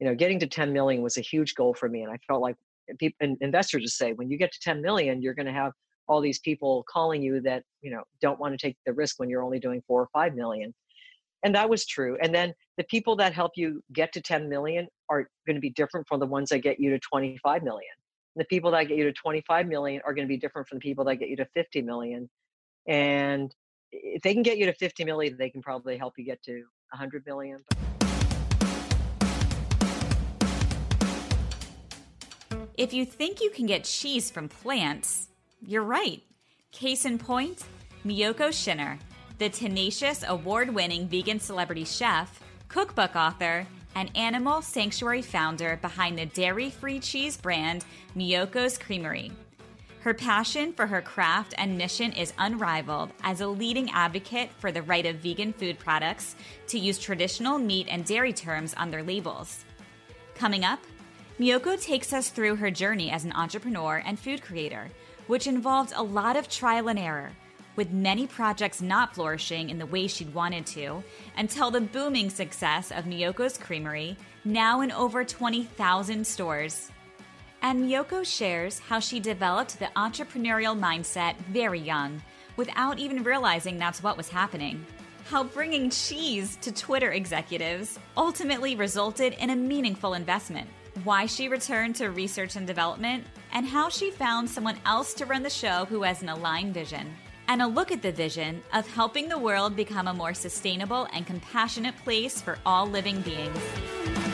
you know, getting to 10 million was a huge goal for me. And I felt like eh, people, and investors just say, when you get to 10 million, you're going to have all these people calling you that, you know, don't want to take the risk when you're only doing four or 5 million. And that was true. And then the people that help you get to 10 million are going to be different from the ones that get you to 25 million. the people that get you to 25 million are going to be different from the people that get you to 50 million. And if they can get you to 50 million, they can probably help you get to 100 million. If you think you can get cheese from plants, you're right. Case in point, Miyoko Schinner, the tenacious award winning vegan celebrity chef, cookbook author, and animal sanctuary founder behind the dairy free cheese brand Miyoko's Creamery. Her passion for her craft and mission is unrivaled as a leading advocate for the right of vegan food products to use traditional meat and dairy terms on their labels. Coming up, Miyoko takes us through her journey as an entrepreneur and food creator, which involved a lot of trial and error, with many projects not flourishing in the way she'd wanted to, until the booming success of Miyoko's Creamery, now in over 20,000 stores. And Miyoko shares how she developed the entrepreneurial mindset very young, without even realizing that's what was happening. How bringing cheese to Twitter executives ultimately resulted in a meaningful investment why she returned to research and development, and how she found someone else to run the show who has an aligned vision. And a look at the vision of helping the world become a more sustainable and compassionate place for all living beings.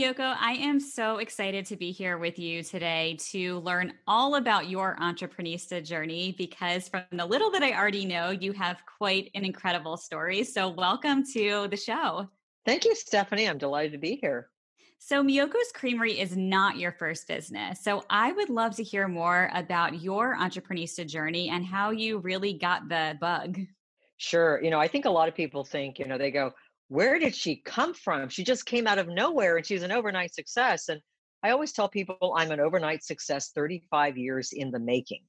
Miyoko, I am so excited to be here with you today to learn all about your entreprenista journey because from the little that I already know, you have quite an incredible story. So, welcome to the show. Thank you, Stephanie. I'm delighted to be here. So, Miyoko's Creamery is not your first business. So, I would love to hear more about your entreprenista journey and how you really got the bug. Sure. You know, I think a lot of people think, you know, they go, where did she come from? She just came out of nowhere and she's an overnight success. And I always tell people I'm an overnight success 35 years in the making.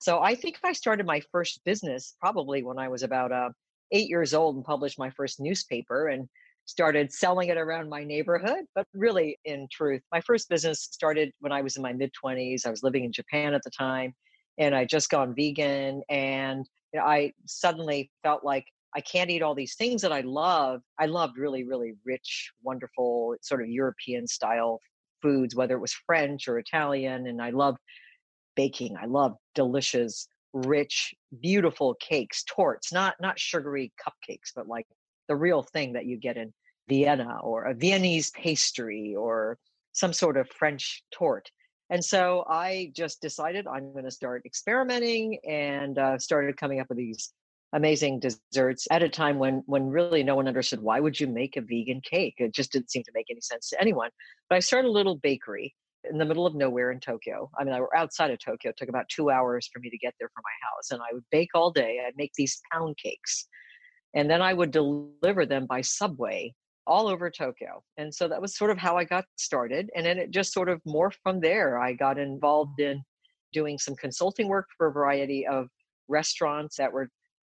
So I think I started my first business probably when I was about uh, eight years old and published my first newspaper and started selling it around my neighborhood. But really, in truth, my first business started when I was in my mid 20s. I was living in Japan at the time and I just gone vegan. And I suddenly felt like I can't eat all these things that I love. I loved really, really rich, wonderful, sort of European style foods, whether it was French or Italian. And I loved baking. I loved delicious, rich, beautiful cakes, tortes, not not sugary cupcakes, but like the real thing that you get in Vienna or a Viennese pastry or some sort of French torte. And so I just decided I'm going to start experimenting and uh, started coming up with these amazing desserts at a time when when really no one understood why would you make a vegan cake? It just didn't seem to make any sense to anyone. But i started a little bakery in the middle of nowhere in tokyo. I mean i were outside of tokyo. It took about two hours for me to get there from my house and i would bake all day. I'd make these pound cakes and then i would deliver them by subway all over tokyo. And so that was sort of how i got started and then it just sort of morphed from there. I got involved mm. in doing some consulting work for a variety of restaurants that were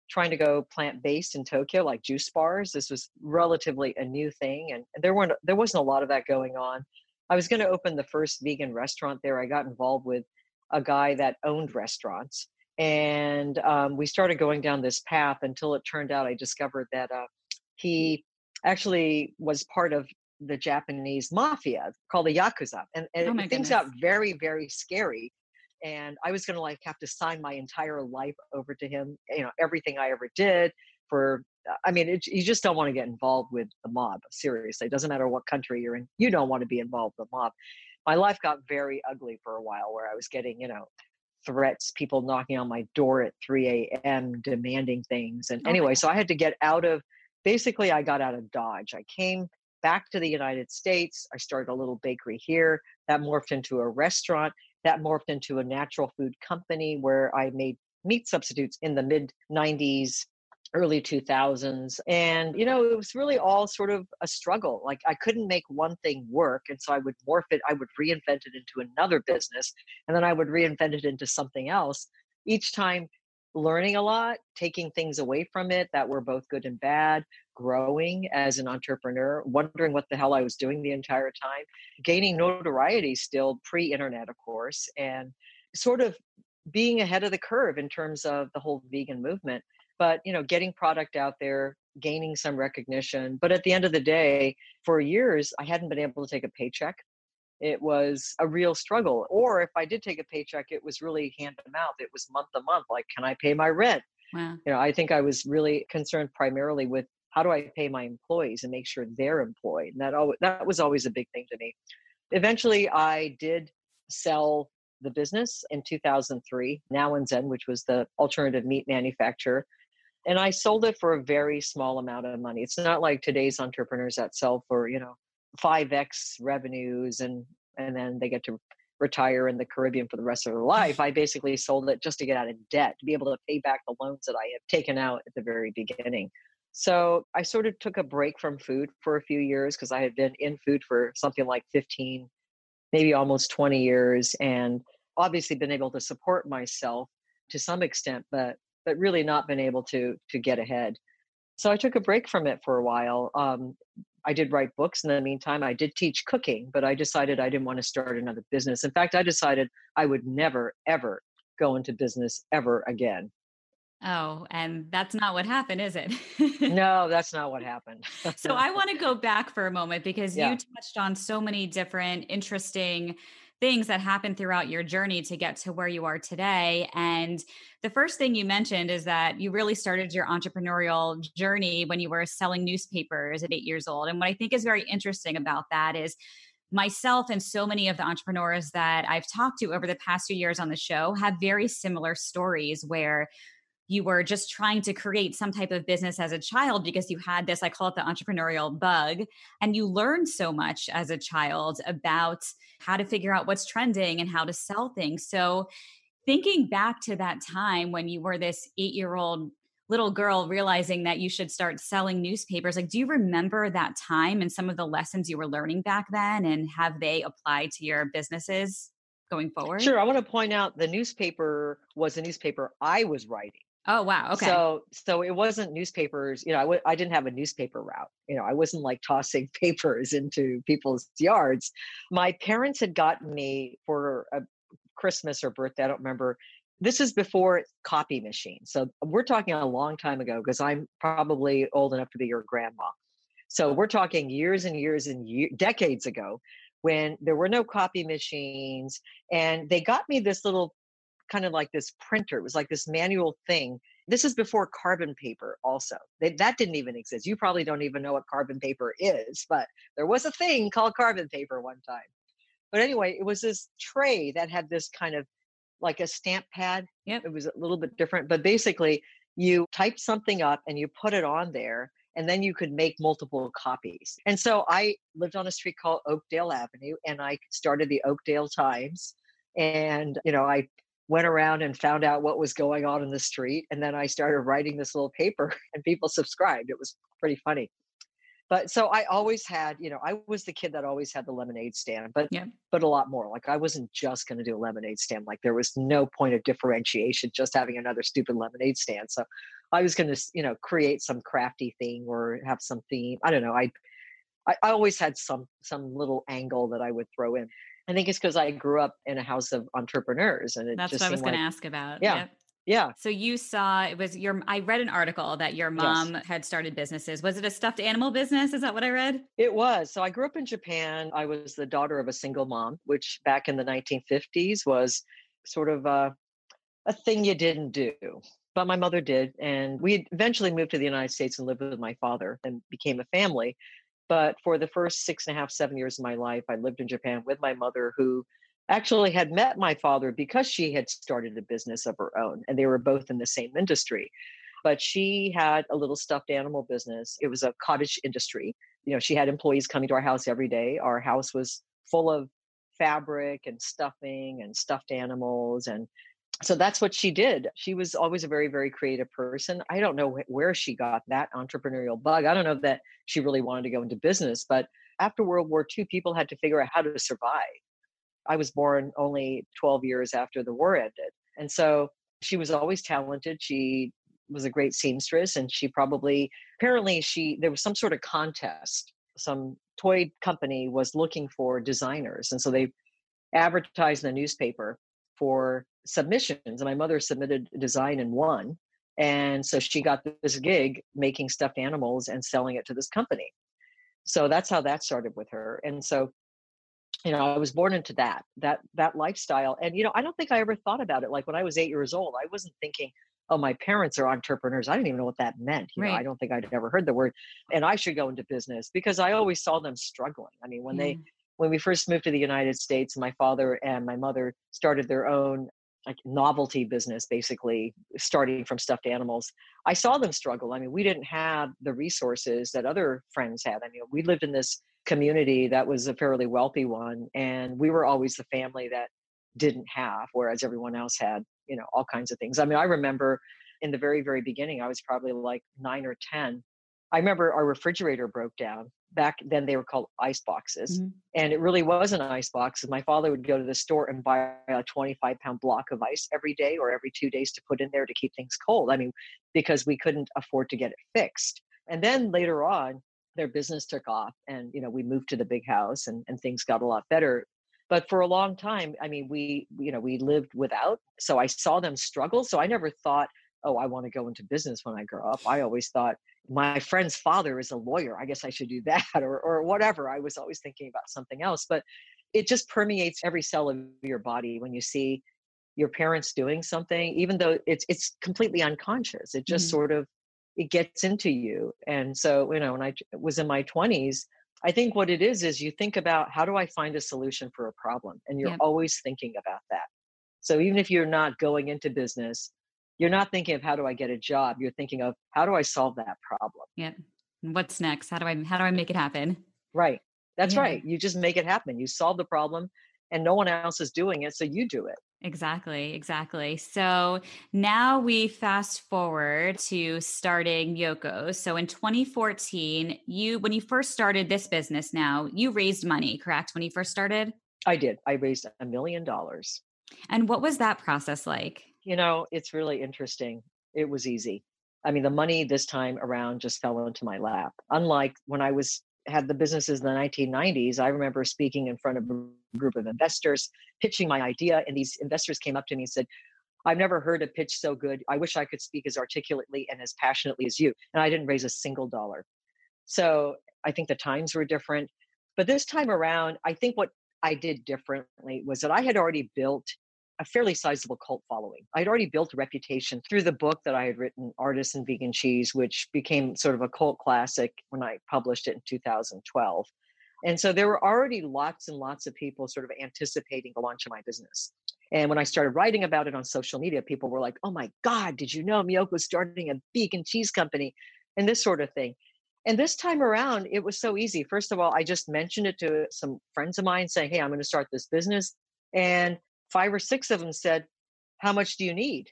trying to go plant based in Tokyo, like juice bars. This was relatively a new thing, and there weren't there wasn't a lot of that going on. I was going to open the first vegan restaurant there. I got involved with a guy that owned restaurants, and um, we started going down this path until it turned out I discovered that uh, he actually was part of the Japanese mafia called the Yakuza. And, and oh things goodness. got very, very scary and I was going to like have to sign my entire life over to him. You know, everything I ever did for. Uh, I mean, it, you just don't want to get involved with the mob. Seriously, it doesn't matter what country you're in. You don't want to be involved with the mob. My life got very ugly for a while, where I was getting, you know, threats, people knocking on my door at 3 a.m. demanding things. And Oh anyway, so I had to get out of. Basically, I got out of Dodge. I came back to the United States. I started a little bakery here that morphed into a restaurant that morphed into a natural food company where I made meat substitutes in the mid 90s early 2000s and you know it was really all sort of a struggle like i couldn't make one thing work and so i would morph it i would reinvent it into another business and then i would reinvent it into something else. Each time learning a lot taking things away from it that were both good and bad growing as an entrepreneur wondering what the hell i was doing the entire time gaining notoriety still pre-internet of course and sort of being ahead of the curve in terms of the whole vegan movement but you know getting product out there gaining some recognition but at the end of the day for years i hadn't been able to take a paycheck. It was a real struggle or if i did take a paycheck it was really hand to mouth. It was month to month like can i pay my rent? Wow. you know i think i was really concerned primarily with how do i pay my employees and make sure they're employed and that always, that was always a big thing to me eventually i did sell the business in 2003 now and zen which was the alternative meat manufacturer and I sold it for a very small amount of money. It's not like today's entrepreneurs that sell for, you know, 5x revenues and and then they get to retire in the Caribbean for the rest of their life. I basically sold it just to get out of debt, to be able to pay back the loans that I had taken out at the very beginning. So I sort of took a break from food for a few years because I had been in food for something like 15, maybe almost 20 years, and obviously been able to support myself to some extent, but but really not been able to to get ahead. So I took a break from it for a while. Um, I did write books in the meantime. I did teach cooking, but I decided I didn't want to start another business. In fact, I decided I would never, ever go into business ever again. Oh, and that's not what happened, is it? no, that's not what happened. so I want to go back for a moment because yeah. you touched on so many different interesting things that happened throughout your journey to get to where you are today. And the first thing you mentioned is that you really started your entrepreneurial journey when you were selling newspapers at eight years old. And what I think is very interesting about that is myself and so many of the entrepreneurs that I've talked to over the past few years on the show have very similar stories where you were just trying to create some type of business as a child because you had this, I call it the entrepreneurial bug. And you learned so much as a child about how to figure out what's trending and how to sell things. So, thinking back to that time when you were this eight year old little girl realizing that you should start selling newspapers, like, do you remember that time and some of the lessons you were learning back then? And have they applied to your businesses? Going forward? Sure. I want to point out the newspaper was a newspaper I was writing. Oh wow. Okay. So so it wasn't newspapers. You know, I w- I didn't have a newspaper route. You know, I wasn't like tossing papers into people's yards. My parents had gotten me for a Christmas or birthday. I don't remember. This is before copy machines. So we're talking a long time ago because I'm probably old enough to be your grandma. So we're talking years and years and year, decades ago when there were no copy machines and they got me this little kind of like this printer. It was like this manual thing. This is before carbon paper, also. They, that didn't even exist. You probably don't even know what carbon paper is, but there was a thing called carbon paper one time. But anyway, it was this tray that had this kind of like a stamp pad. Yep. It was a little bit different, but basically, you typed something up and you put it on there and then you could make multiple copies. And so I lived on a street called Oakdale Avenue and I started the Oakdale Times. And, you know, I went around and found out what was going on in the street and then i started writing this little paper and people subscribed. It was pretty funny. But so i always had you know i was the kid that always had the lemonade stand but yeah. but a lot more. Like i wasn't just going to do a lemonade stand. Like there was no point of differentiation just having another stupid lemonade stand. So i was going to you know create some crafty thing or have some theme. I don't know. I I, I always had some some little angle that I would throw in. I think it's because I grew up in a house of entrepreneurs, and that's what I was going to ask about. Yeah. Yep. Yeah. So you saw it was your I read an article that your mom yes. had started businesses. Was it a stuffed animal business? Is that what I read? It was. So I grew up in Japan. I was the daughter of a single mom, which back in the 1950s was sort of a, a thing you didn't do. But my mother did. And we eventually moved to the United States and lived with my father and became a family. But for the first six and a half, seven years of my life, I lived in Japan with my mother, who actually had met my father because she had started a business of her own, and they were both in the same industry. But she had a little stuffed animal business. It was a cottage industry. you know, she had employees coming to our house every day. Our house was full of fabric and stuffing and stuffed animals and so that's what she did. She was always a very, very creative person. I don't know where she got that entrepreneurial bug. I don't know that she really wanted to go into business, but after World War II, people had to figure out how to survive. I was born only 12 years after the war ended. And so she was always talented. She was a great seamstress and she probably apparently she there was some sort of contest some toy company was looking for designers and so they advertised in the newspaper for submissions and my mother submitted a design and won and so she got this gig making stuffed animals and selling it to this company so that's how that started with her and so you know i was born into that that that lifestyle and you know i don't think i ever thought about it like when i was eight years old i wasn't thinking oh, my parents are entrepreneurs. I didn't even know what that meant. You right. know, I don't think I'd ever heard the word. And I should go into business because I always saw them struggling. I mean, when they mm. When we first moved to the United States, my father and my mother started their own like novelty business basically starting from stuffed animals. I saw them struggle. I mean we didn't have the resources that other friends had. I mean we lived in this community that was a fairly wealthy one and we were always the family that didn't have whereas everyone else had you know all kinds of things. I mean i remember in the very very beginning i was probably like 9 or 10 i remember our refrigerator broke down back then they were called ice boxes mm-hmm. and it really was an ice box my father would go to the store and buy a 25 pound block of ice every day or every two days to put in there to keep things cold i mean because we couldn't afford to get it fixed and then later on their business took off and you know we moved to the big house and, and things got a lot better but for a long time i mean we you know we lived without so i saw them struggle so i never thought oh i want to go into business when i grow up i always thought my friend's father is a lawyer i guess i should do that or or whatever i was always thinking about something else but it just permeates every cell of your body when you see your parents doing something even though it's it's completely unconscious it just mm-hmm. sort of it gets into you and so you know when i was in my 20s I think what it is is you think about how do I find a solution for a problem? And you're yep. always thinking about that. So even if you're not going into business, you're not thinking of how do I get a job. You're thinking of how do I solve that problem? Yeah. What's next? How do I how do I make it happen? Right. That's yeah. right. You just make it happen. You solve the problem and no one else is doing it, so you do it. Exactly, exactly. So now we fast forward to starting Miyoko. So in 2014, you when you first started this business now, you raised money, correct? When you first started? I did. I raised a million dollars. And what was that process like? You know, it's really interesting. It was easy. I mean, the money this time around just fell into my lap. Unlike when I was had the businesses in the 1990s, I remember speaking in front of a group of investors, pitching my idea, and these investors came up to me and said, I've never heard a pitch so good. I wish I could speak as articulately and as passionately as you. And I didn't raise a single dollar. So I think the times were different. But this time around, I think what I did differently was that I had already built a fairly sizable cult following. I'd already built a reputation through the book that I had written, Artisan Vegan Cheese, which became sort of a cult classic when I published it in 2012. And so there were already lots and lots of people sort of anticipating the launch of my business. And when I started writing about it on social media, people were like, oh my God, did you know Miyoko was starting a vegan cheese company? And this sort of thing. And this time around, it was so easy. First of all, I just mentioned it to some friends of mine saying, hey, I'm going to start this business. And five or six of them said, How much do you need?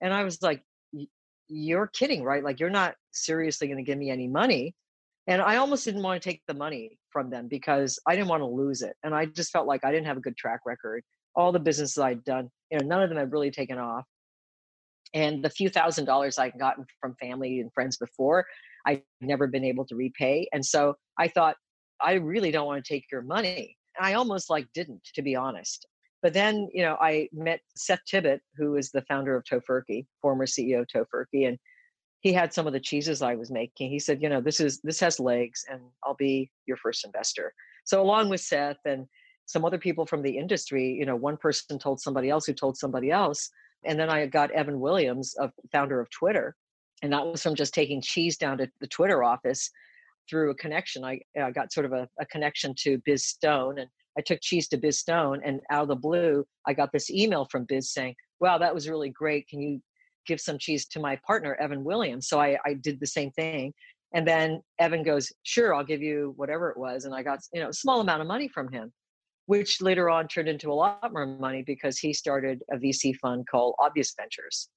And I was like, You're kidding, right? Like, you're not seriously going to give me any money. And I almost didn't want to take the money from them because I didn't want to lose it. And I just felt like I didn't have a good track record. All the businesses I'd done, you know, none of them had really taken off. And the few thousand dollars I'd gotten from family and friends before, I'd never been able to repay. And so I thought, I really don't want to take your money. And I almost like didn't, to be honest. But then, you know, I met Seth Tibbott, who is the founder of Tofurky, former CEO of Tofurky, and he had some of the cheeses I was making. He said, you know, this is this has legs, and I'll be your first investor. So along with Seth and some other people from the industry, you know, one person told somebody else who told somebody else, and then I got Evan Williams, a founder of Twitter, and that was from just taking cheese down to the Twitter office through a connection. I, I got sort of a, a connection to Biz Stone, and I took cheese to Biz Stone, and out of the blue, I got this email from Biz saying, "Wow, that was really great. Can you give some cheese to my partner Evan Williams?" So I, I did the same thing, And then Evan goes, Sure, I'll give you whatever it was. And I got, you know, a small amount of money from him, which later on turned into a lot more money because he started a VC fund called Obvious Ventures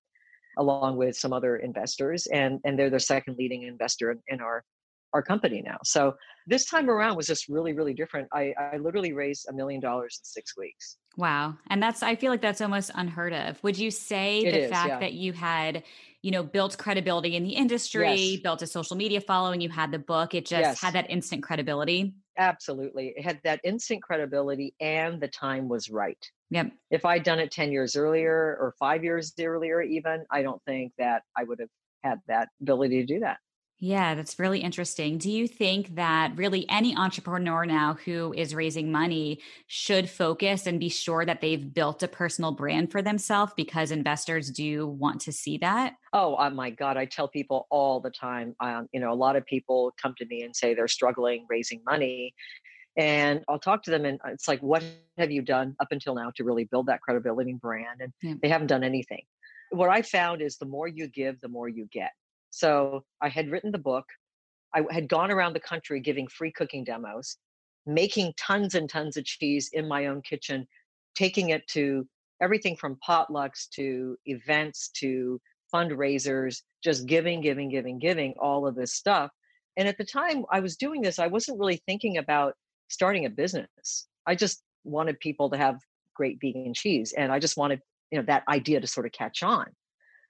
along with some other investors. And, and they're the second leading investor in, in our our company now. So this time around was just really, really different. I, I literally raised a million dollars in six weeks. Wow. And that's, I feel like that's almost unheard of. Would you say It the is, fact yeah. that you had, you know, built credibility in the industry, Yes. built a social media following, you had the book, it just Yes. had that instant credibility? Absolutely. It had that instant credibility and the time was right. Yep. If I'd done it 10 years earlier or five years earlier, even, I don't think that I would have had that ability to do that. Yeah, that's really interesting. Do you think that really any entrepreneur now who is raising money should focus and be sure that they've built a personal brand for themselves because investors do want to see that? Oh, oh my God. I tell people all the time. Um, you know, a lot of people come to me and say they're struggling raising money. And I'll talk to them, and it's like, what have you done up until now to really build that credibility and brand? And Yeah. they haven't done anything. What I found is the more you give, the more you get. So I had written the book. I had gone around the country giving free cooking demos, making tons and tons of cheese in my own kitchen, taking it to everything from potlucks to events to fundraisers, just giving, giving, giving, giving all of this stuff. And at the time I was doing this, I wasn't really thinking about starting a business. I just wanted people to have great vegan cheese. And I just wanted, you know, that idea to sort of catch on.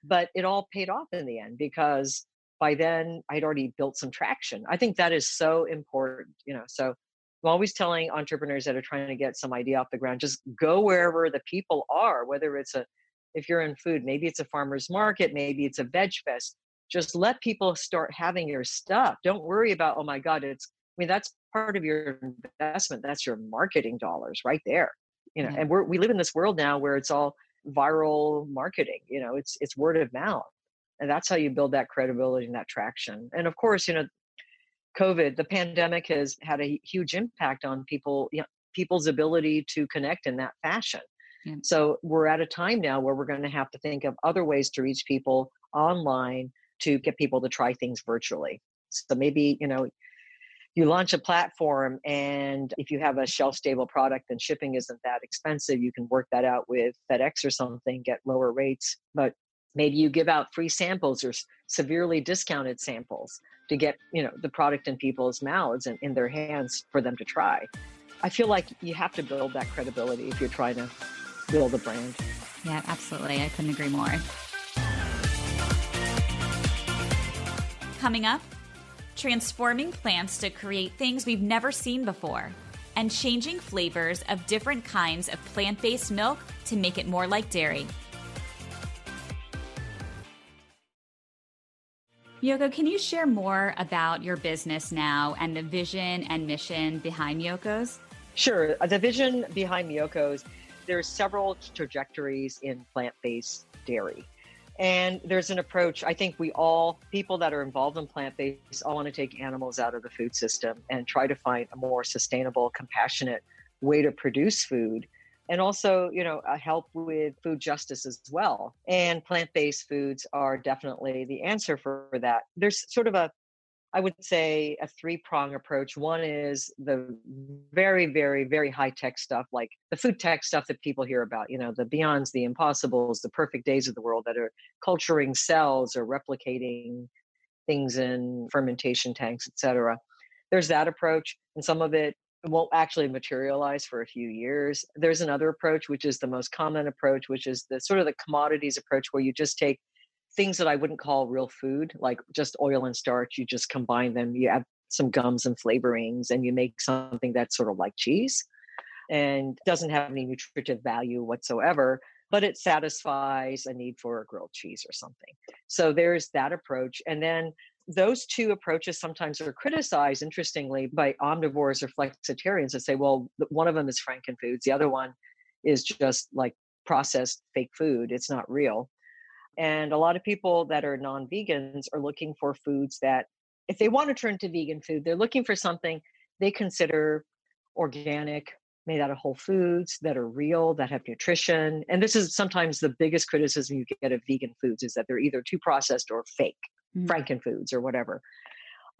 But it all paid off in the end because by then I'd already built some traction. I think that is so important, you know. So I'm always telling entrepreneurs that are trying to get some idea off the ground, just go wherever the people are, whether it's a if you're in food, maybe it's a farmer's market, maybe it's a veg fest. Just let people start having your stuff. Don't worry about, oh my God, it's I mean, that's part of your investment. That's your marketing dollars right there. You know, Yeah. and we're we live in this world now where it's all viral marketing, you know, it's it's word of mouth. And that's how you build that credibility and that traction. And of course, you know, COVID, the pandemic has had a huge impact on people, you know, people's ability to connect in that fashion. Yeah. So we're at a time now where we're going to have to think of other ways to reach people online to get people to try things virtually. So maybe, you know, you launch a platform and if you have a shelf stable product and shipping isn't that expensive, you can work that out with FedEx or something, get lower rates. But maybe you give out free samples or severely discounted samples to get, you know, the product in people's mouths and in their hands for them to try. I feel like you have to build that credibility if you're trying to build a brand. Yeah, absolutely. I couldn't agree more. Coming up, transforming plants to create things we've never seen before, and changing flavors of different kinds of plant based milk to make it more like dairy. Yoko, can you share more about your business now and the vision and mission behind Yoko's? Sure. Uh, The vision behind Miyoko's, there's several trajectories in plant-based dairy. And there's an approach, I think we all, people that are involved in plant-based, all want to take animals out of the food system and try to find a more sustainable, compassionate way to produce food. And also, you know, help with food justice as well. And plant-based foods are definitely the answer for that. There's sort of a I would say a three prong approach. One is the very, very, very high tech stuff, like the food tech stuff that people hear about, you know, the Beyonds, the Impossibles, the perfect days of the world that are culturing cells or replicating things in fermentation tanks, et cetera. There's that approach, and some of it won't actually materialize for a few years. There's another approach, which is the most common approach, which is the sort of the commodities approach where you just take things that I wouldn't call real food, like just oil and starch. You just combine them, you add some gums and flavorings, and you make something that's sort of like cheese and doesn't have any nutritive value whatsoever, but it satisfies a need for a grilled cheese or something. So there's that approach. And then those two approaches sometimes are criticized, interestingly, by omnivores or flexitarians that say, well, one of them is frankenfoods, the other one is just like processed fake food, it's not real. And a lot of people that are non vegans are looking for foods that, if they want to turn to vegan food, they're looking for something they consider organic, made out of whole foods, that are real, that have nutrition. And this is sometimes the biggest criticism you get of vegan foods is that they're either too processed or fake, Mm. frankenfoods or whatever.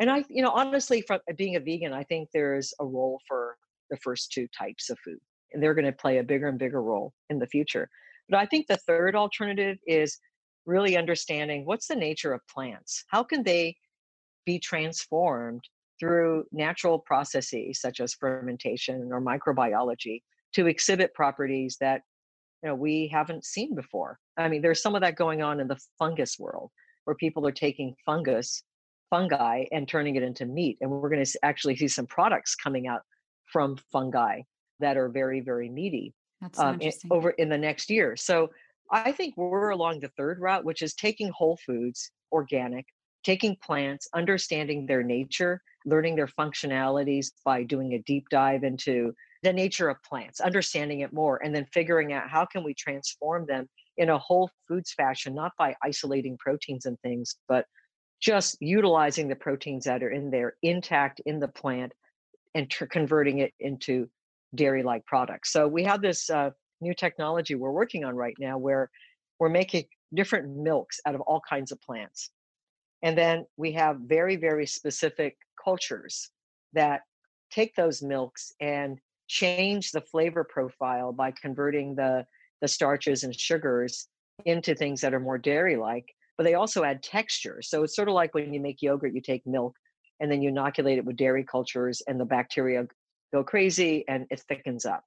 And I, you know, honestly, from being a vegan, I think there's a role for the first two types of food, and they're going to play a bigger and bigger role in the future. But I think the third alternative is really understanding what's the nature of plants. How can they be transformed through natural processes such as fermentation or microbiology to exhibit properties that you know we haven't seen before? I mean there's some of that going on in the fungus world where people are taking fungus fungi and turning it into meat and we're going to actually see some products coming out from fungi that are very very meaty um, in, over in the next year. So i think we're along the third route which is taking whole foods organic taking plants understanding their nature learning their functionalities by doing a deep dive into the nature of plants understanding it more and then figuring out how can we transform them in a whole foods fashion not by isolating proteins and things but just utilizing the proteins that are in there intact in the plant and ter- converting it into dairy like products. So we have this uh, new technology we're working on right now where we're making different milks out of all kinds of plants. And then we have very very specific cultures that take those milks and change the flavor profile by converting the the starches and sugars into things that are more dairy like but they also add texture. So it's sort of like when you make yogurt you take milk and then you inoculate it with dairy cultures and the bacteria go crazy and it thickens up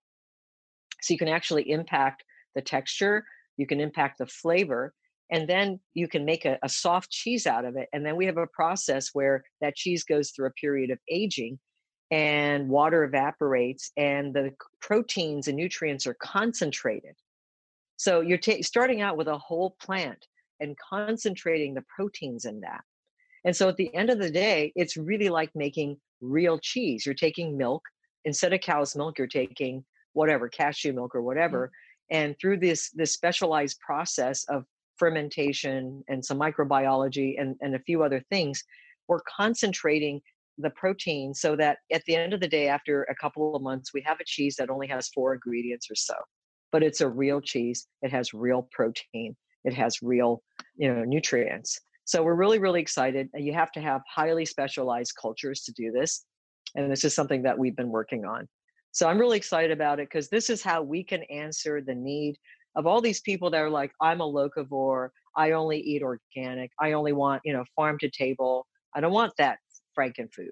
so you can actually impact the texture you can impact the flavor and then you can make a, a soft cheese out of it and then we have a process where that cheese goes through a period of aging and water evaporates and the proteins and nutrients are concentrated. So you're ta- starting out with a whole plant and concentrating the proteins in that. And so at the end of the day, it's really like making real cheese. You're taking milk instead of cow's milk, you're taking whatever cashew milk or whatever. Mm-hmm. And through this this specialized process of fermentation and some microbiology and, and a few other things, we're concentrating the protein so that at the end of the day, after a couple of months, we have a cheese that only has four ingredients or so. But it's a real cheese. It has real protein. It has real, you know, nutrients. So we're really, really excited. You have to have highly specialized cultures to do this. And this is something that we've been working on. So I'm really excited about it because this is how we can answer the need of all these people that are like, I'm a locavore. I only eat organic. I only want, you know, farm to table. I don't want that franken food.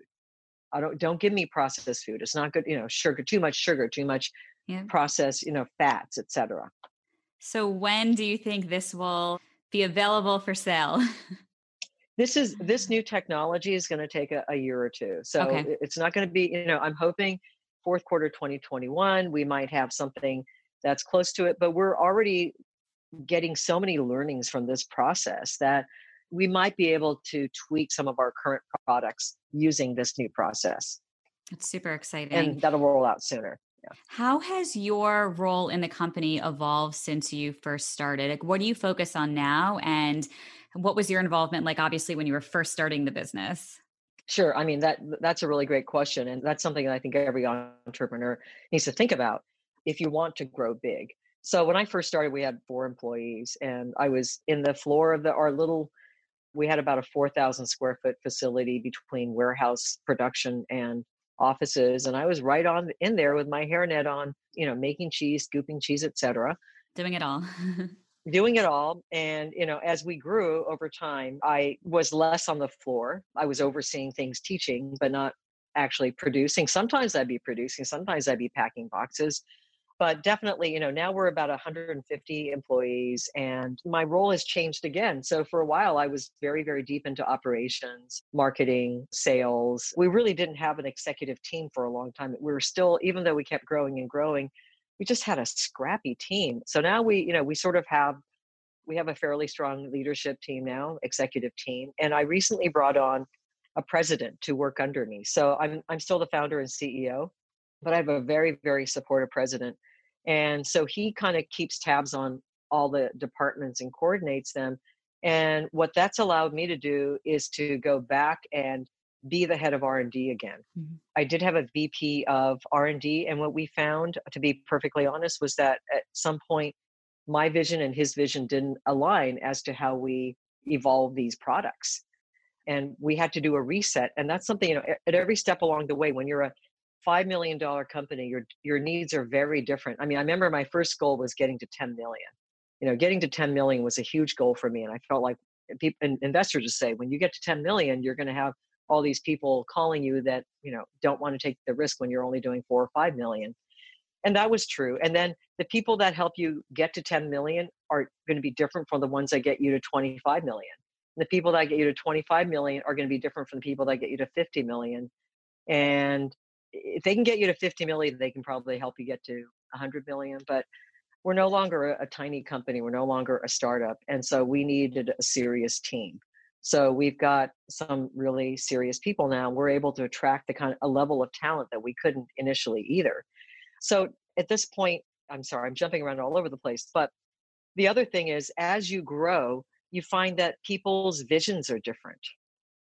I don't don't give me processed food. It's not good, you know, sugar, too much sugar, too much yeah. processed, you know, fats, etc. So when do you think this will be available for sale? this is this mm. new technology is going to take a, a, year or two. So okay. it's not going to be, you know, I'm hoping fourth quarter 2021 we might have something that's close to it, but we're already getting so many learnings from this process that we might be able to tweak some of our current products using this new process. It's super exciting. And that'll roll out sooner. Yeah. How has your role in the company evolved since you first started? Like, what do you focus on now? And what was your involvement like, obviously, when you were first starting the business? Sure. I mean, that that's a really great question. And that's something that I think every entrepreneur needs to think about if you want to grow big. So when I first started, we had four employees, and I was in the floor of the our little we had about a 4,000 square foot facility between warehouse production and offices. And I was right on in there with my hairnet on, you know, making cheese, scooping cheese, etc. Doing it all. doing it all. And, you know, as we grew over time, I was less on the floor. I was overseeing things, teaching, but not actually producing. Sometimes I'd be producing, sometimes I'd be packing boxes but definitely you know now we're about 150 employees and my role has changed again so for a while i was very very deep into operations marketing sales we really didn't have an executive team for a long time we were still even though we kept growing and growing we just had a scrappy team so now we you know we sort of have we have a fairly strong leadership team now executive team and i recently brought on a president to work under me so i'm i'm still the founder and ceo but I have a very, very supportive president. And so he kind of keeps tabs on all the departments and coordinates them. And what that's allowed me to do is to go back and be the head of R&D again. Mm-hmm. I did have a VP of R&D and what we found to be perfectly honest was that at some point my vision and his vision didn't align as to how we evolve these products. and we had to do a reset and that's something you know at every step along the way when you're a five million dollar company your your needs are very different i mean i remember my first goal was getting to 10 million you know getting to 10 million was a huge goal for me and i felt like people and investors just say when you get to 10 million you're going to have all these people calling you that you know don't want to take the risk when you're only doing four or five million and that was true and then the people that help you get to 10 million are going to be different from the ones that get you to 25 million the people that get you to 25 million are going to be different from the people that get you to 50 million. And if they can get you to 50 million, they can probably help you get to 100 million. But we're no longer a, a tiny company. We're no longer a startup. And so we needed a serious team. So we've got some really serious people now. We're able to attract the kind of a level of talent that we couldn't initially either. So at this point, I'm sorry, I'm jumping around all over the place. But the other thing is, as you grow, you find that people's visions are different.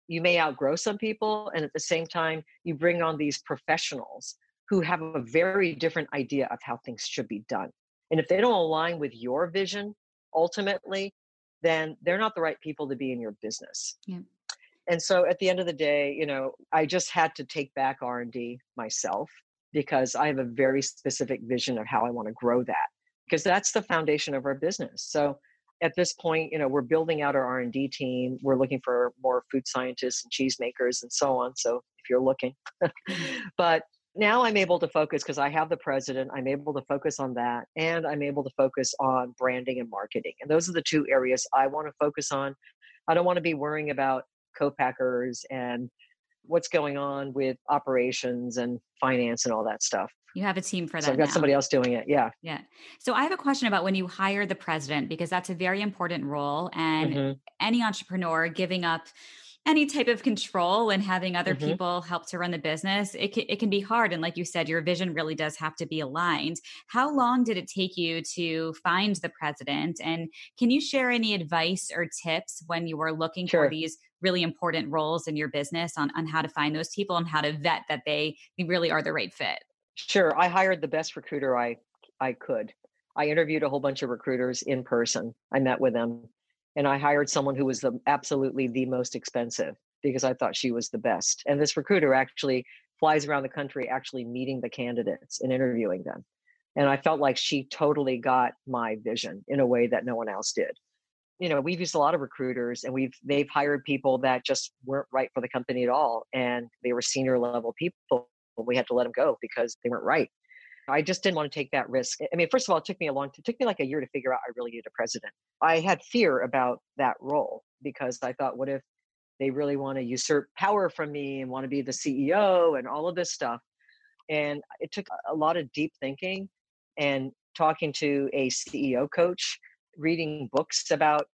You may outgrow some people, and at the same time, you bring on these professionals who have a very different idea of how things should be done. And if they don't align with your vision, ultimately, then they're not the right people to be in your business. Yeah. And so at the end of the day, you know, I just had to take back R&D myself because I have a very specific vision of how I want to grow that because that's the foundation of our business. So at this point you know we're building out our r&d team we're looking for more food scientists and cheese makers and so on so if you're looking mm-hmm. but now i'm able to focus because i have the president i'm able to focus on that and i'm able to focus on branding and marketing and those are the two areas i want to focus on i don't want to be worrying about co-packers and what's going on with operations and finance and all that stuff you have a team for that. So I've got now. somebody else doing it. Yeah. Yeah. So I have a question about when you hire the president, because that's a very important role. And mm-hmm. any entrepreneur giving up any type of control and having other mm-hmm. people help to run the business, it can, it can be hard. And like you said, your vision really does have to be aligned. How long did it take you to find the president? And can you share any advice or tips when you were looking sure. for these really important roles in your business on, on how to find those people and how to vet that they really are the right fit? Sure. I hired the best recruiter I I could. I interviewed a whole bunch of recruiters in person. I met with them and I hired someone who was the absolutely the most expensive because I thought she was the best. And this recruiter actually flies around the country actually meeting the candidates and interviewing them. And I felt like she totally got my vision in a way that no one else did. You know, we've used a lot of recruiters and we've they've hired people that just weren't right for the company at all and they were senior level people we had to let them go because they weren't right. I just didn't want to take that risk. I mean, first of all, it took me a long, it took me like a year to figure out I really needed a president. I had fear about that role because I thought, what if they really want to usurp power from me and want to be the CEO and all of this stuff? And it took a lot of deep thinking and talking to a CEO coach, reading books about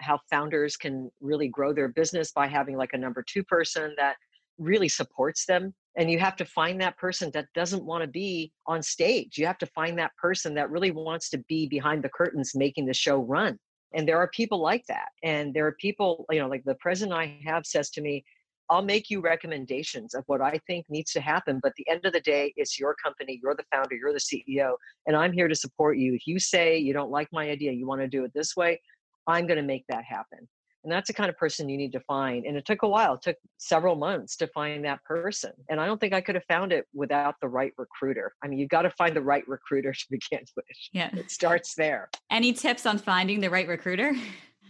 how founders can really grow their business by having like a number two person that really supports them and you have to find that person that doesn't want to be on stage. You have to find that person that really wants to be behind the curtains making the show run and there are people like that and there are people you know like the president i have says to me i'll make you recommendations of what i think needs to happen but the end of the day it's your company you're the founder you're the ceo and i'm here to support you. If you say you don't like my idea you want to do it this way i'm going to make that happen and that's the kind of person you need to find. And it took a while, it took several months to find that person. And I don't think I could have found it without the right recruiter. I mean, you've got to find the right recruiter to begin with. Yeah. It starts there. Any tips on finding the right recruiter?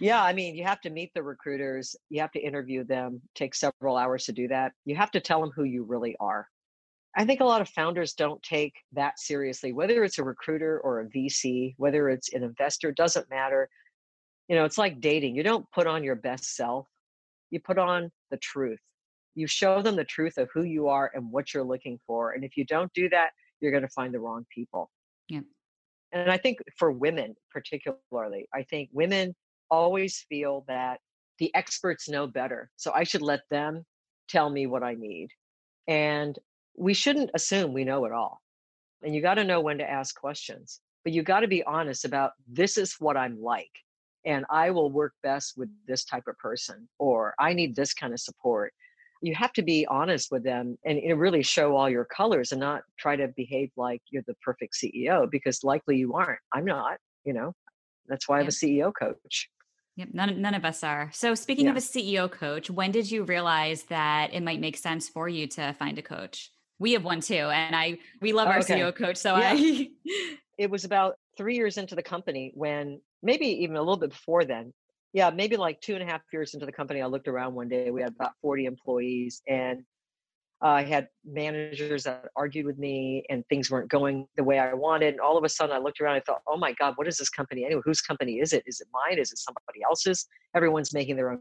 Yeah, I mean, you have to meet the recruiters, you have to interview them, take several hours to do that. You have to tell them who you really are. I think a lot of founders don't take that seriously, whether it's a recruiter or a VC, whether it's an investor, doesn't matter you know it's like dating you don't put on your best self you put on the truth. You show them the truth of who you are and what you're looking for and if you don't do that you're going to find the wrong people. Yeah. And i think for women particularly i think women always feel that the experts know better so i should let them tell me what i need. And we shouldn't assume we know it all and you got to know when to ask questions but you got to be honest about this is what i'm like and I will work best with this type of person, or I need this kind of support. You have to be honest with them and really show all your colors and not try to behave like you're the perfect CEO because likely you aren't. I'm not, you know. That's why I have a CEO coach. Yep, none, none of us are. So, speaking yeah. of a CEO coach, when did you realize that it might make sense for you to find a coach? We have one too, and I we love our oh, okay. CEO coach. So yeah. I, it was about three years into the company when maybe even a little bit before then. Yeah, maybe like two and a half years into the company, I looked around one day. We had about forty employees, and I had managers that argued with me and things weren't going the way I wanted. And all of a sudden I looked around, I thought, oh my God, what is this company anyway? Whose company is it? Is it mine? Is it somebody else's? Everyone's making their own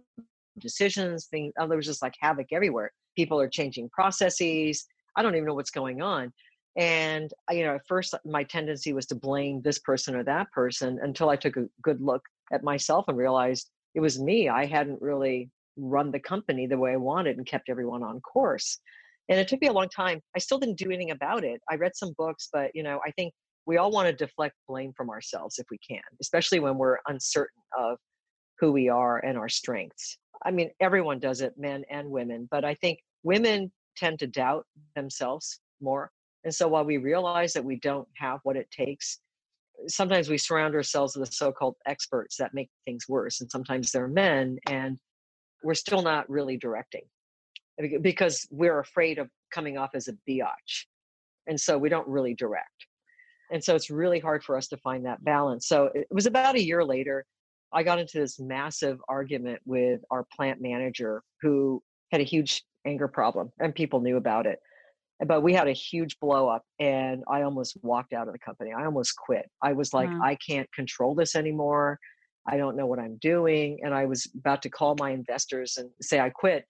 decisions. Things, oh, there was just like havoc everywhere. People are changing processes. I don't even know what's going on. And uh, you know, at first uh, my tendency was to blame this person or that person until I took a good look at myself and realized it was me. I hadn't really run the company the way I wanted and kept everyone on course. And it took me a long time. I still didn't do anything about it. I read some books but you know i think we all want to deflect blame from ourselves if we can especially when we're uncertain of who we are and our strengths. I mean everyone does it men and women but i think women tend to doubt themselves more and so while we realize that we don't have what it takes sometimes we surround ourselves with the so-called experts that make things worse and sometimes they're men and we're still not really directing because we're afraid of coming off as a biatch. And so we don't really direct. And so it's really hard for us to find that balance. So it was about a year later, I got into this massive argument with our plant manager who had a huge anger problem and people knew about it. But we had a huge blow up and I almost walked out of the company. I almost quit. I was like, wow. I can't control this anymore. I don't know what I'm doing. And I was about to call my investors and say I quit.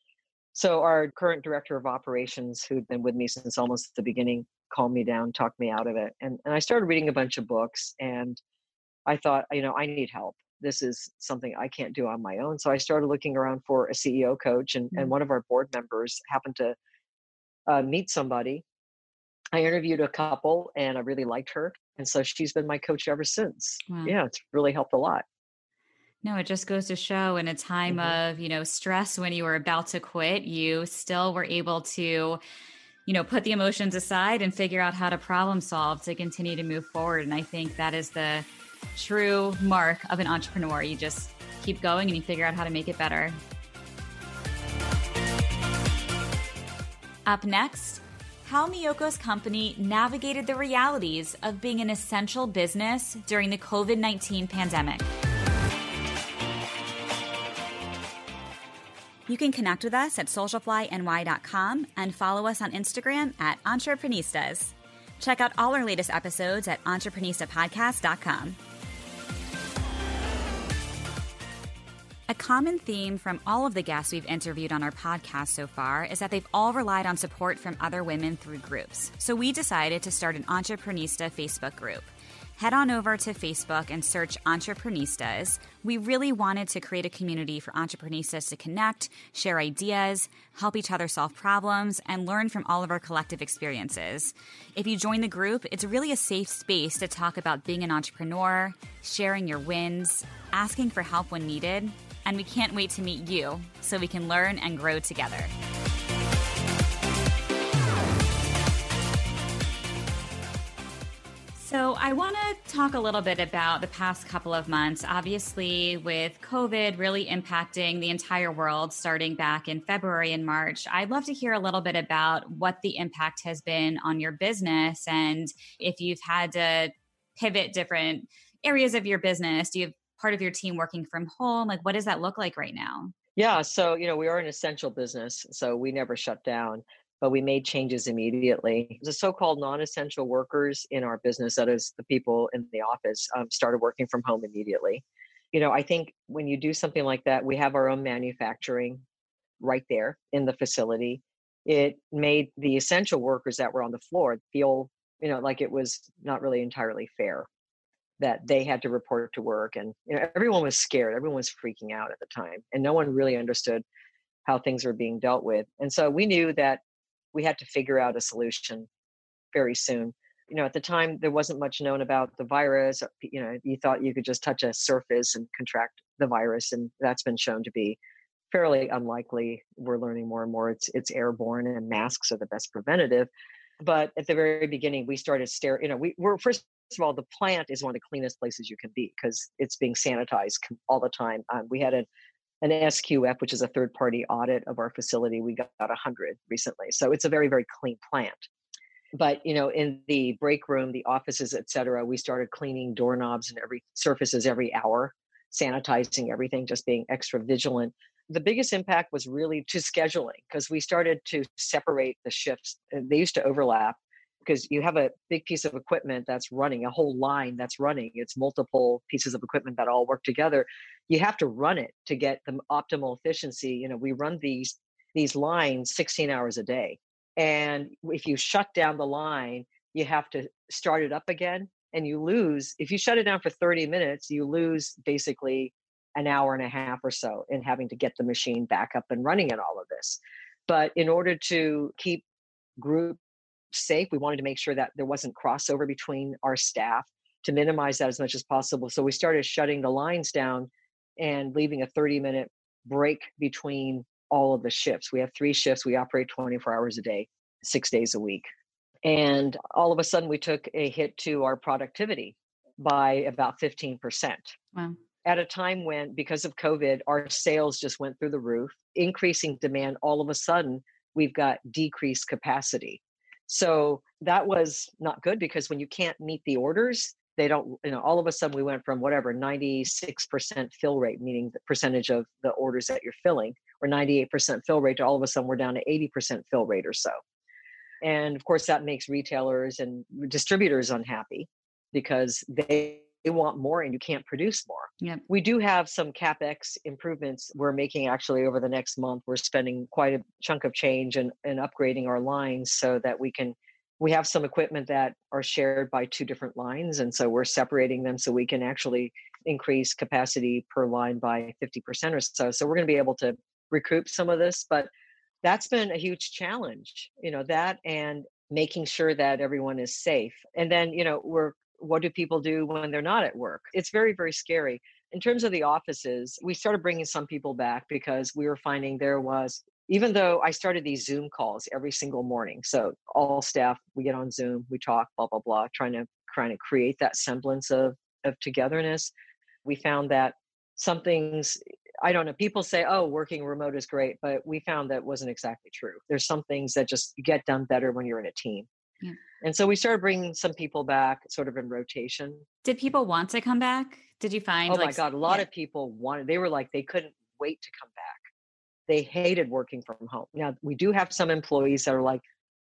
So our current director of operations, who'd been with me since almost the beginning, calmed me down, talked me out of it. And, and I started reading a bunch of books and I thought, you know, I need help. This is something I can't do on my own. So I started looking around for a CEO coach and, mm-hmm. and one of our board members happened to uh, meet somebody. I interviewed a couple and I really liked her. And so she's been my coach ever since. Wow. Yeah, it's really helped a lot. No, it just goes to show in a time mm-hmm. of, you know, stress when you were about to quit, you still were able to, you know, put the emotions aside and figure out how to problem solve to continue to move forward. And I think that is the true mark of an entrepreneur. You just keep going and you figure out how to make it better. Up next, how Miyoko's company navigated the realities of being an essential business during the COVID 19 pandemic. You can connect with us at socialflyny.com and follow us on Instagram at Entreprenistas. Check out all our latest episodes at entreprenistapodcast.com. A common theme from all of the guests we've interviewed on our podcast so far is that they've all relied on support from other women through groups. So we decided to start an Entreprenista Facebook group head on over to Facebook and search Entreprenistas. We really wanted to create a community for entreprenistas to connect, share ideas, help each other solve problems, and learn from all of our collective experiences. If you join the group, it's really a safe space to talk about being an entrepreneur, sharing your wins, asking for help when needed, and we can't wait to meet you so we can learn and grow together. So, I want to talk a little bit about the past couple of months. Obviously, with COVID really impacting the entire world starting back in February and March, I'd love to hear a little bit about what the impact has been on your business and if you've had to pivot different areas of your business. Do you have part of your team working from home? Like, what does that look like right now? Yeah, so you know, we are an essential business, so we never shut down but we made changes immediately. The so called non essential workers in our business, that is the people in the office, um, started working from home immediately. You know, I think when you do something like that, we have our own manufacturing right there in the facility. It made the essential workers that were on the floor feel, you know, like it was not really entirely fair that they had to report to work. And, you know, everyone was scared, everyone was freaking out at the time, and no one really understood how things were being dealt with. And so we knew that we had to figure out a solution very soon. You know, at the time, there wasn't much known about the virus. Uh, you know, you thought you could just touch a surface and contract the virus, and that's been shown to be fairly unlikely. We're learning more and more it's it's airborne, and masks are the best preventative. But at the very beginning, we started stare. You know, we were first of all, the plant is one of the cleanest places you can be because it's being sanitized all the time. Um, we had a, an SQF, which is a third party audit of our facility. We got 100 recently. So it's a very, very clean plant. But, you know, in the break room, the offices, et cetera, we started cleaning doorknobs and every surfaces every hour, sanitizing everything, just being extra vigilant. The biggest impact was really to scheduling because we started to separate the shifts. They used to overlap because you have a big piece of equipment that's running, a whole line that's running. It's multiple pieces of equipment that all work together. You have to run it to get the optimal efficiency. You know, we run these these lines 16 hours a day. And if you shut down the line, you have to start it up again and you lose if you shut it down for 30 minutes, you lose basically an hour and a half or so in having to get the machine back up and running and all of this. But in order to keep group safe. We wanted to make sure that there wasn't crossover between our staff to minimize that as much as possible. So we started shutting the lines down and leaving a 30 minute break between all of the shifts. We have three shifts. We operate 24 hours a day, six days a week. And all of a sudden, we took a hit to our productivity by about 15%. Wow. At a time when, because of COVID, our sales just went through the roof, increasing demand, all of a sudden, we've got decreased capacity. So that was not good because when you can't meet the orders, they don't, you know, all of a sudden we went from whatever 96% fill rate, meaning the percentage of the orders that you're filling, or 98% fill rate to all of a sudden we're down to 80% fill rate or so. And of course, that makes retailers and distributors unhappy because they they want more and you can't produce more. Yep. We do have some capex improvements we're making actually over the next month. We're spending quite a chunk of change and, and upgrading our lines so that we can we have some equipment that are shared by two different lines and so we're separating them so we can actually increase capacity per line by 50% or so. So we're going to be able to recoup some of this, but that's been a huge challenge, you know, that and making sure that everyone is safe. And then, you know, we're what do people do when they're not at work? It's very, very scary. In terms of the offices, we started bringing some people back because we were finding there was, even though I started these Zoom calls every single morning. So all staff, we get on Zoom, we talk, blah, blah, blah, trying to trying to create that semblance of of togetherness. We found that some things I don't know. People say, "Oh, working remote is great," but we found that wasn't exactly true. There's some things that just get done better when you're in a team. Yeah. And so we started bringing some people back sort of in rotation. Did people want to come back? Did you find? Oh like, my God. A lot yeah. of people wanted, they were like, they couldn't wait to come back. They hated working from home. Now, we do have some employees that are like,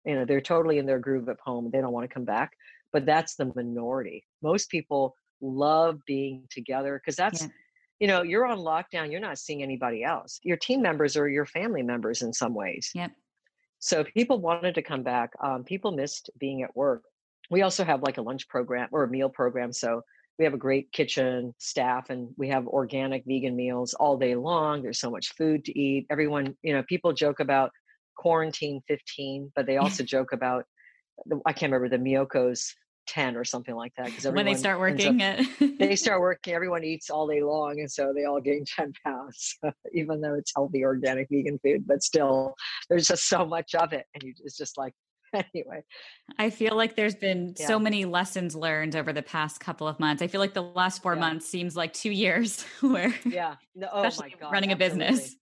you know, they're totally in their groove at home. They don't want to come back, but that's the minority. Most people love being together because that's, yeah. you know, you're on lockdown. You're not seeing anybody else. Your team members are your family members in some ways. Yep. So people wanted to come back. Um, people missed being at work. We also have like a lunch program or a meal program. So we have a great kitchen staff and we have organic vegan meals all day long. There's so much food to eat. Everyone, you know, people joke about quarantine 15, but they also joke about, I can't remember the Miyoko's 10 or something like that because when they start working up, they start working everyone eats all day long and so they all gain 10 pounds even though it's healthy organic vegan food but still there's just so much of it and you, it's just like anyway i feel like there's been yeah. so many lessons learned over the past couple of months i feel like the last four yeah. months seems like two years where yeah no, oh my God, running absolutely. a business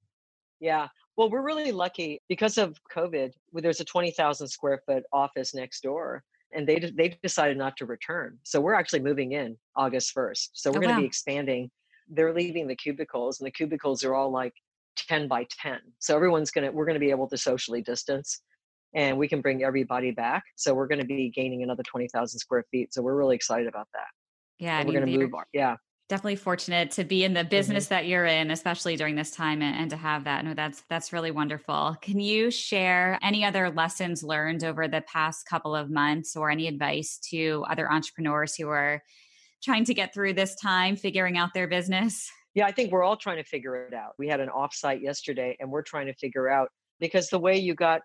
yeah well we're really lucky because of covid there's a 20000 square foot office next door and they they decided not to return. So we're actually moving in August 1st. So we're oh, going to wow. be expanding. They're leaving the cubicles, and the cubicles are all like 10 by 10. So everyone's going to we're going to be able to socially distance, and we can bring everybody back. So we're going to be gaining another 20,000 square feet. So we're really excited about that. Yeah, and we're going to move. Yeah, definitely fortunate to be in the mm-hmm. business mm-hmm. that you're in especially during this time and, and, to have that no that's that's really wonderful can you share any other lessons learned over the past couple of months or any advice to other entrepreneurs who are trying to get through this time figuring out their business yeah i think we're all trying to figure it out we had an offsite yesterday and we're trying to figure out because the way you got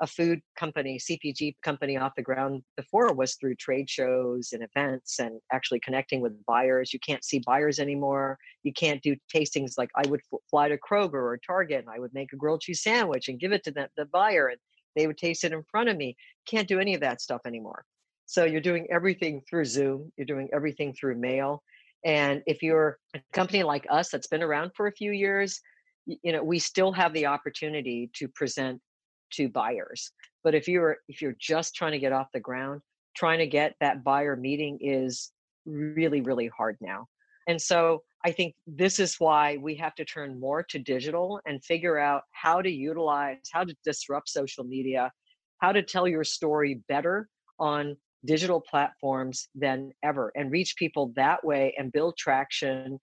a food company, CPG company off the ground before was through trade shows and events and actually connecting with buyers. You can't see buyers anymore. You can't do tastings like I would fly to Kroger or Target and I would make a grilled cheese sandwich and give it to the, the buyer and they would taste it in front of me. Can't do any of that stuff anymore. So you're doing everything through Zoom, you're doing everything through mail. And if you're a company like us that's been around for a few years, you know, we still have the opportunity to present to buyers. But if you're if you're just trying to get off the ground, trying to get that buyer meeting is really really hard now. And so I think this is why we have to turn more to digital and figure out how to utilize, how to disrupt social media, how to tell your story better on digital platforms than ever and reach people that way and build traction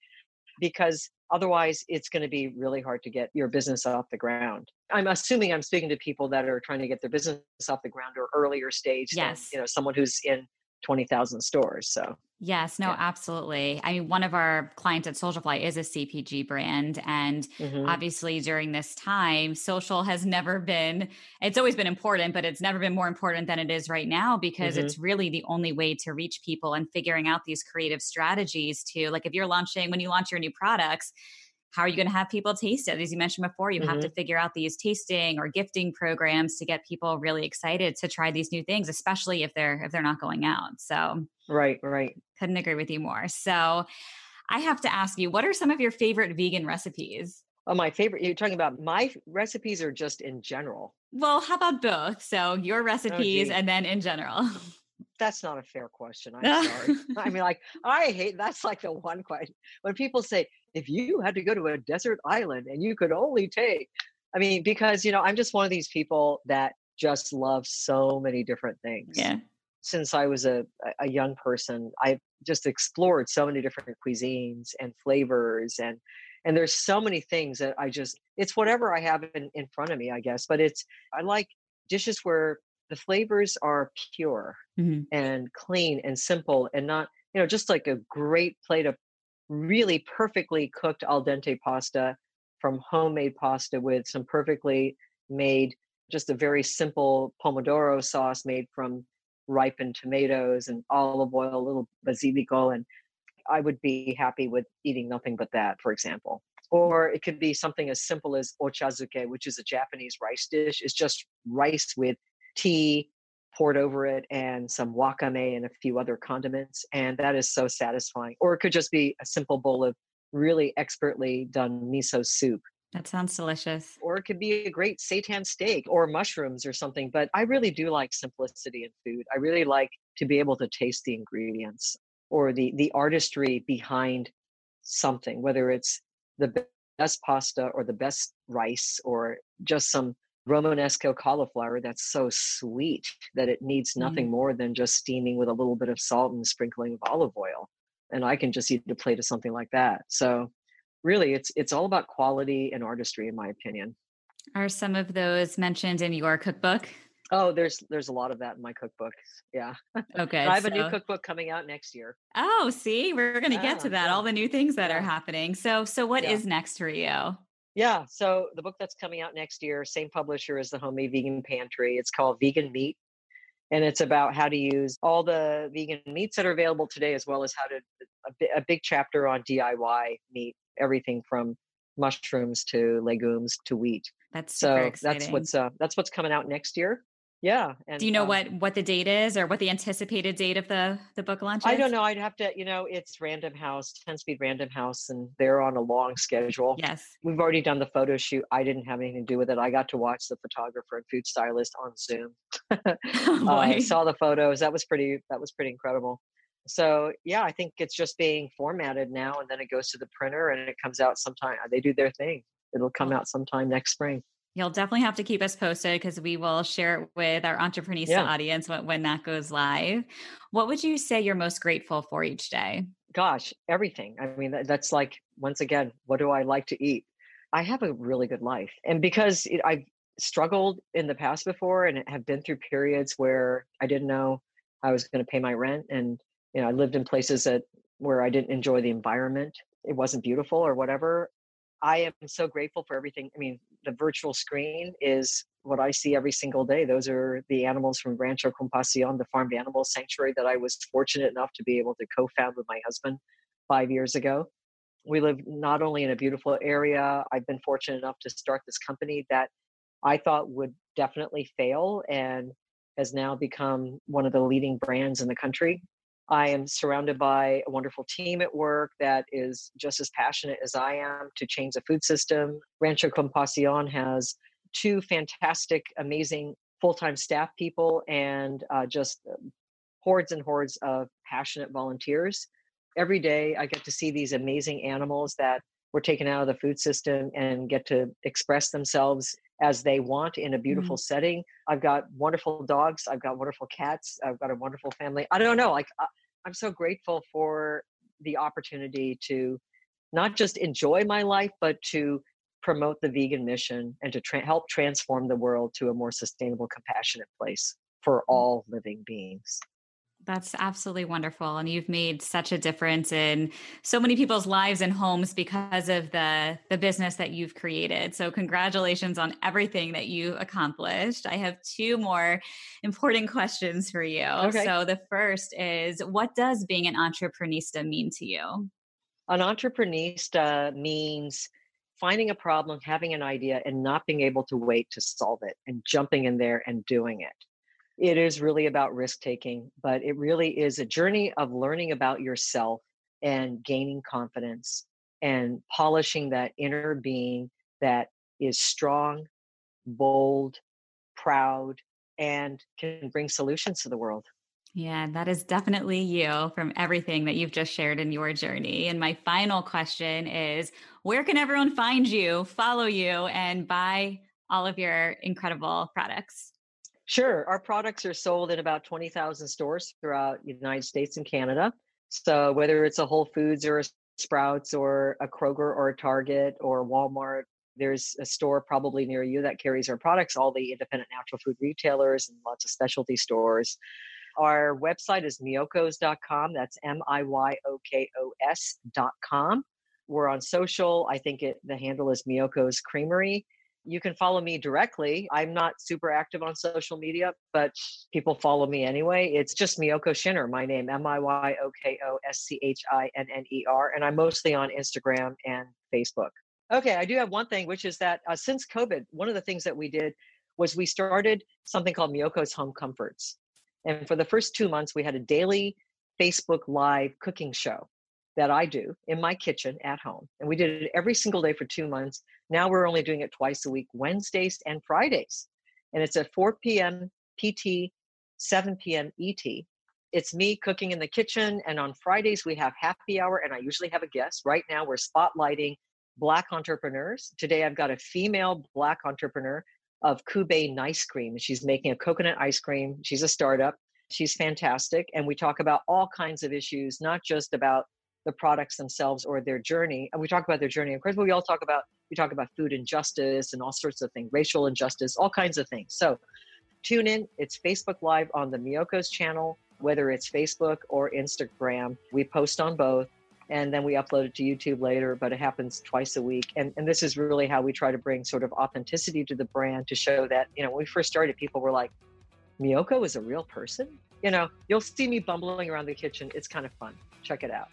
because otherwise it's going to be really hard to get your business off the ground. I'm assuming i'm speaking to people that are trying to get their business off the ground or earlier stage yes. than, you know someone who's in 20,000 stores so Yes, no, yeah. absolutely. I mean, one of our clients at Socialfly is a CPG brand. And mm-hmm. obviously, during this time, social has never been, it's always been important, but it's never been more important than it is right now because mm-hmm. it's really the only way to reach people and figuring out these creative strategies to, like, if you're launching, when you launch your new products, how are you going to have people taste it? As you mentioned before, you mm-hmm. have to mm-hmm. figure out these tasting or gifting programs to get people really excited to try these new things, especially if they're if they're not going out. So right, right. Couldn't agree with you more. So I have to ask you, what are some of your favorite vegan recipes? Oh, my favorite. You're talking about my recipes or just in general? Well, how about both? So your oh, recipes oh, and then in general. That's not a fair question. I'm sorry. I mean, like, I hate that's like the one question when people say, if you had to go to a desert island and you could only take, I mean, because, you know, I'm just one of these people that just love so many different things. Yeah. Since I was a, a young person, I've just explored so many different cuisines and flavors and and there's so many things that I just it's whatever I have in, in front of me, I guess. But it's I like dishes where the flavors are pure mm-hmm. and clean and simple and not, you know, just like a great plate of really perfectly cooked al dente pasta from homemade pasta with some perfectly made, just a very simple pomodoro sauce made from ripened tomatoes and olive oil, a little basilico. And I would be happy with eating nothing but that, for example. Or it could be something as simple as ochazuke, which is a Japanese rice dish. It's just rice with tea, poured over it and some wakame and a few other condiments. And that is so satisfying. Or it could just be a simple bowl of really expertly done miso soup. That sounds delicious. Or it could be a great seitan steak or mushrooms or something. But I really do like simplicity in food. I really like to be able to taste the ingredients or the the artistry behind something, whether it's the best pasta or the best rice or just some Romanesco cauliflower that's so sweet that it needs nothing mm. more than just steaming with a little bit of salt and sprinkling of olive oil. And I can just eat a plate of something like that. So really it's it's all about quality and artistry in my opinion. Are some of those mentioned in your cookbook? Oh, there's there's a lot of that in my cookbook. Yeah. Okay. I have so. a new cookbook coming out next year. Oh, see, we're going to get to that. Yeah. All the new things that are happening. So so what yeah. is next for you? Yeah. So the book that's coming out next year, same publisher as the Homemade Vegan Pantry. It's called Vegan Meat. And it's about how to use all the vegan meats that are available today, as well as how to, a, a big chapter on DIY meat, everything from mushrooms to legumes to wheat. That's so exciting. that's what's uh, that's what's coming out next year yeah and, do you know um, what what the date is or what the anticipated date of the the book launch is? i don't know i'd have to you know it's random house 10 speed random house and they're on a long schedule. Yes. We've already done the photo shoot i didn't have anything to do with it i got to watch the photographer and food stylist on zoom. Oh, uh, saw the photos that was pretty that was pretty incredible. So yeah i think it's just being formatted now and then it goes to the printer and it comes out sometime they do their thing it'll come out sometime next spring You'll definitely have to keep us posted because we will share it with our Entreprenista yeah. audience when, when that goes live. What would you say you're most grateful for each day? Gosh, everything. I mean, that's like, once again, what do I like to eat? I have a really good life. And because it, I've struggled in the past before and have been through periods where I didn't know I was going to pay my rent. And, you know, I lived in places that where I didn't enjoy the environment. It wasn't beautiful or whatever. I am so grateful for everything. I mean, the virtual screen is what I see every single day. Those are the animals from Rancho Compasión, the farmed animal sanctuary that I was fortunate enough to be able to co found with my husband five years ago. We live not only in a beautiful area, I've been fortunate enough to start this company that I thought would definitely fail. And has now become one of the leading brands in the country. I am surrounded by a wonderful team at work that is just as passionate as I am to change the food system. Rancho Compasión has two fantastic, amazing full time staff people and uh, just um, hordes and hordes of passionate volunteers. Every day, I get to see these amazing animals that were taken out of the food system and get to express themselves as they want in a beautiful mm-hmm. setting. I've got wonderful dogs. I've got wonderful cats. I've got a wonderful family. I don't know. Like, I'm so grateful for the opportunity to not just enjoy my life, but to promote the vegan mission and to tra- help transform the world to a more sustainable, compassionate place for mm. all living beings. That's absolutely wonderful. And you've made such a difference in so many people's lives and homes because of the, the business that you've created. So, congratulations on everything that you accomplished. I have two more important questions for you. Okay. So, the first is what does being an entreprenista mean to you? An entreprenista means finding a problem, having an idea, and not being able to wait to solve it and jumping in there and doing it it is really about risk taking, but it really is a journey of learning about yourself and gaining confidence and polishing that inner being that is strong, bold, proud, and can bring solutions to the world. Yeah, that is definitely you from everything that you've just shared in your journey. And my final question is where can everyone find you, follow you, and buy all of your incredible products? Sure. Our products are sold in about 20,000 stores throughout the United States and Canada. So whether it's a Whole Foods or a Sprouts or a Kroger or a Target or Walmart, there's a store probably near you that carries our products, all the independent natural food retailers and lots of specialty stores. Our website is miyokos.com. That's M I Y O K O S.com. We're on social. I think it, the handle is Miyoko's Creamery you can follow me directly. I'm not super active on social media, but people follow me anyway. It's just Miyoko Schinner, my name, M I Y O K O S C H I N N E R. And I'm mostly on Instagram and Facebook. Okay, I do have one thing, which is that uh, since COVID, one of the things that we did was we started something called Miyoko's Home Comforts. And for the first two months, we had a daily Facebook Live cooking show that I do in my kitchen at home. And we did it every single day for two months. Now we're only doing it twice a week, Wednesdays and Fridays. And it's at 4 p.m. PT, 7 p.m. ET. It's me cooking in the kitchen. And on Fridays, we have happy hour, and I usually have a guest. Right now, we're spotlighting Black entrepreneurs. Today, I've got a female Black entrepreneur of Kube Nice Cream. She's making a coconut ice cream. She's a startup. She's fantastic. And we talk about all kinds of issues, not just about the products themselves or their journey. And we talk about their journey, of course, but we all talk about we talk about food injustice and all sorts of things, racial injustice, all kinds of things. So tune in. It's Facebook Live on the Miyoko's channel, whether it's Facebook or Instagram. We post on both and then we upload it to YouTube later, but it happens twice a week. And, and this is really how we try to bring sort of authenticity to the brand to show that, you know, when we first started, people were like, Miyoko is a real person? You know, you'll see me bumbling around the kitchen. It's kind of fun. Check it out.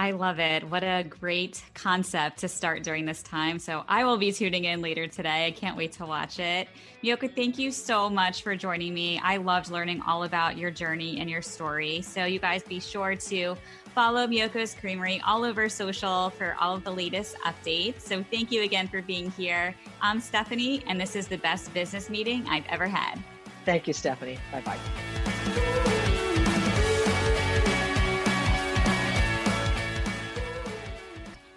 I love it. What a great concept to start during this time. So I will be tuning in later today. I can't wait to watch it. Miyoko, thank you so much for joining me. I loved learning all about your journey and your story. So you guys be sure to follow Miyoko's Creamery all over social for all of the latest updates. So thank you again for being here. I'm Stephanie, and this is the best business meeting I've ever had. Thank you, Stephanie. Bye bye.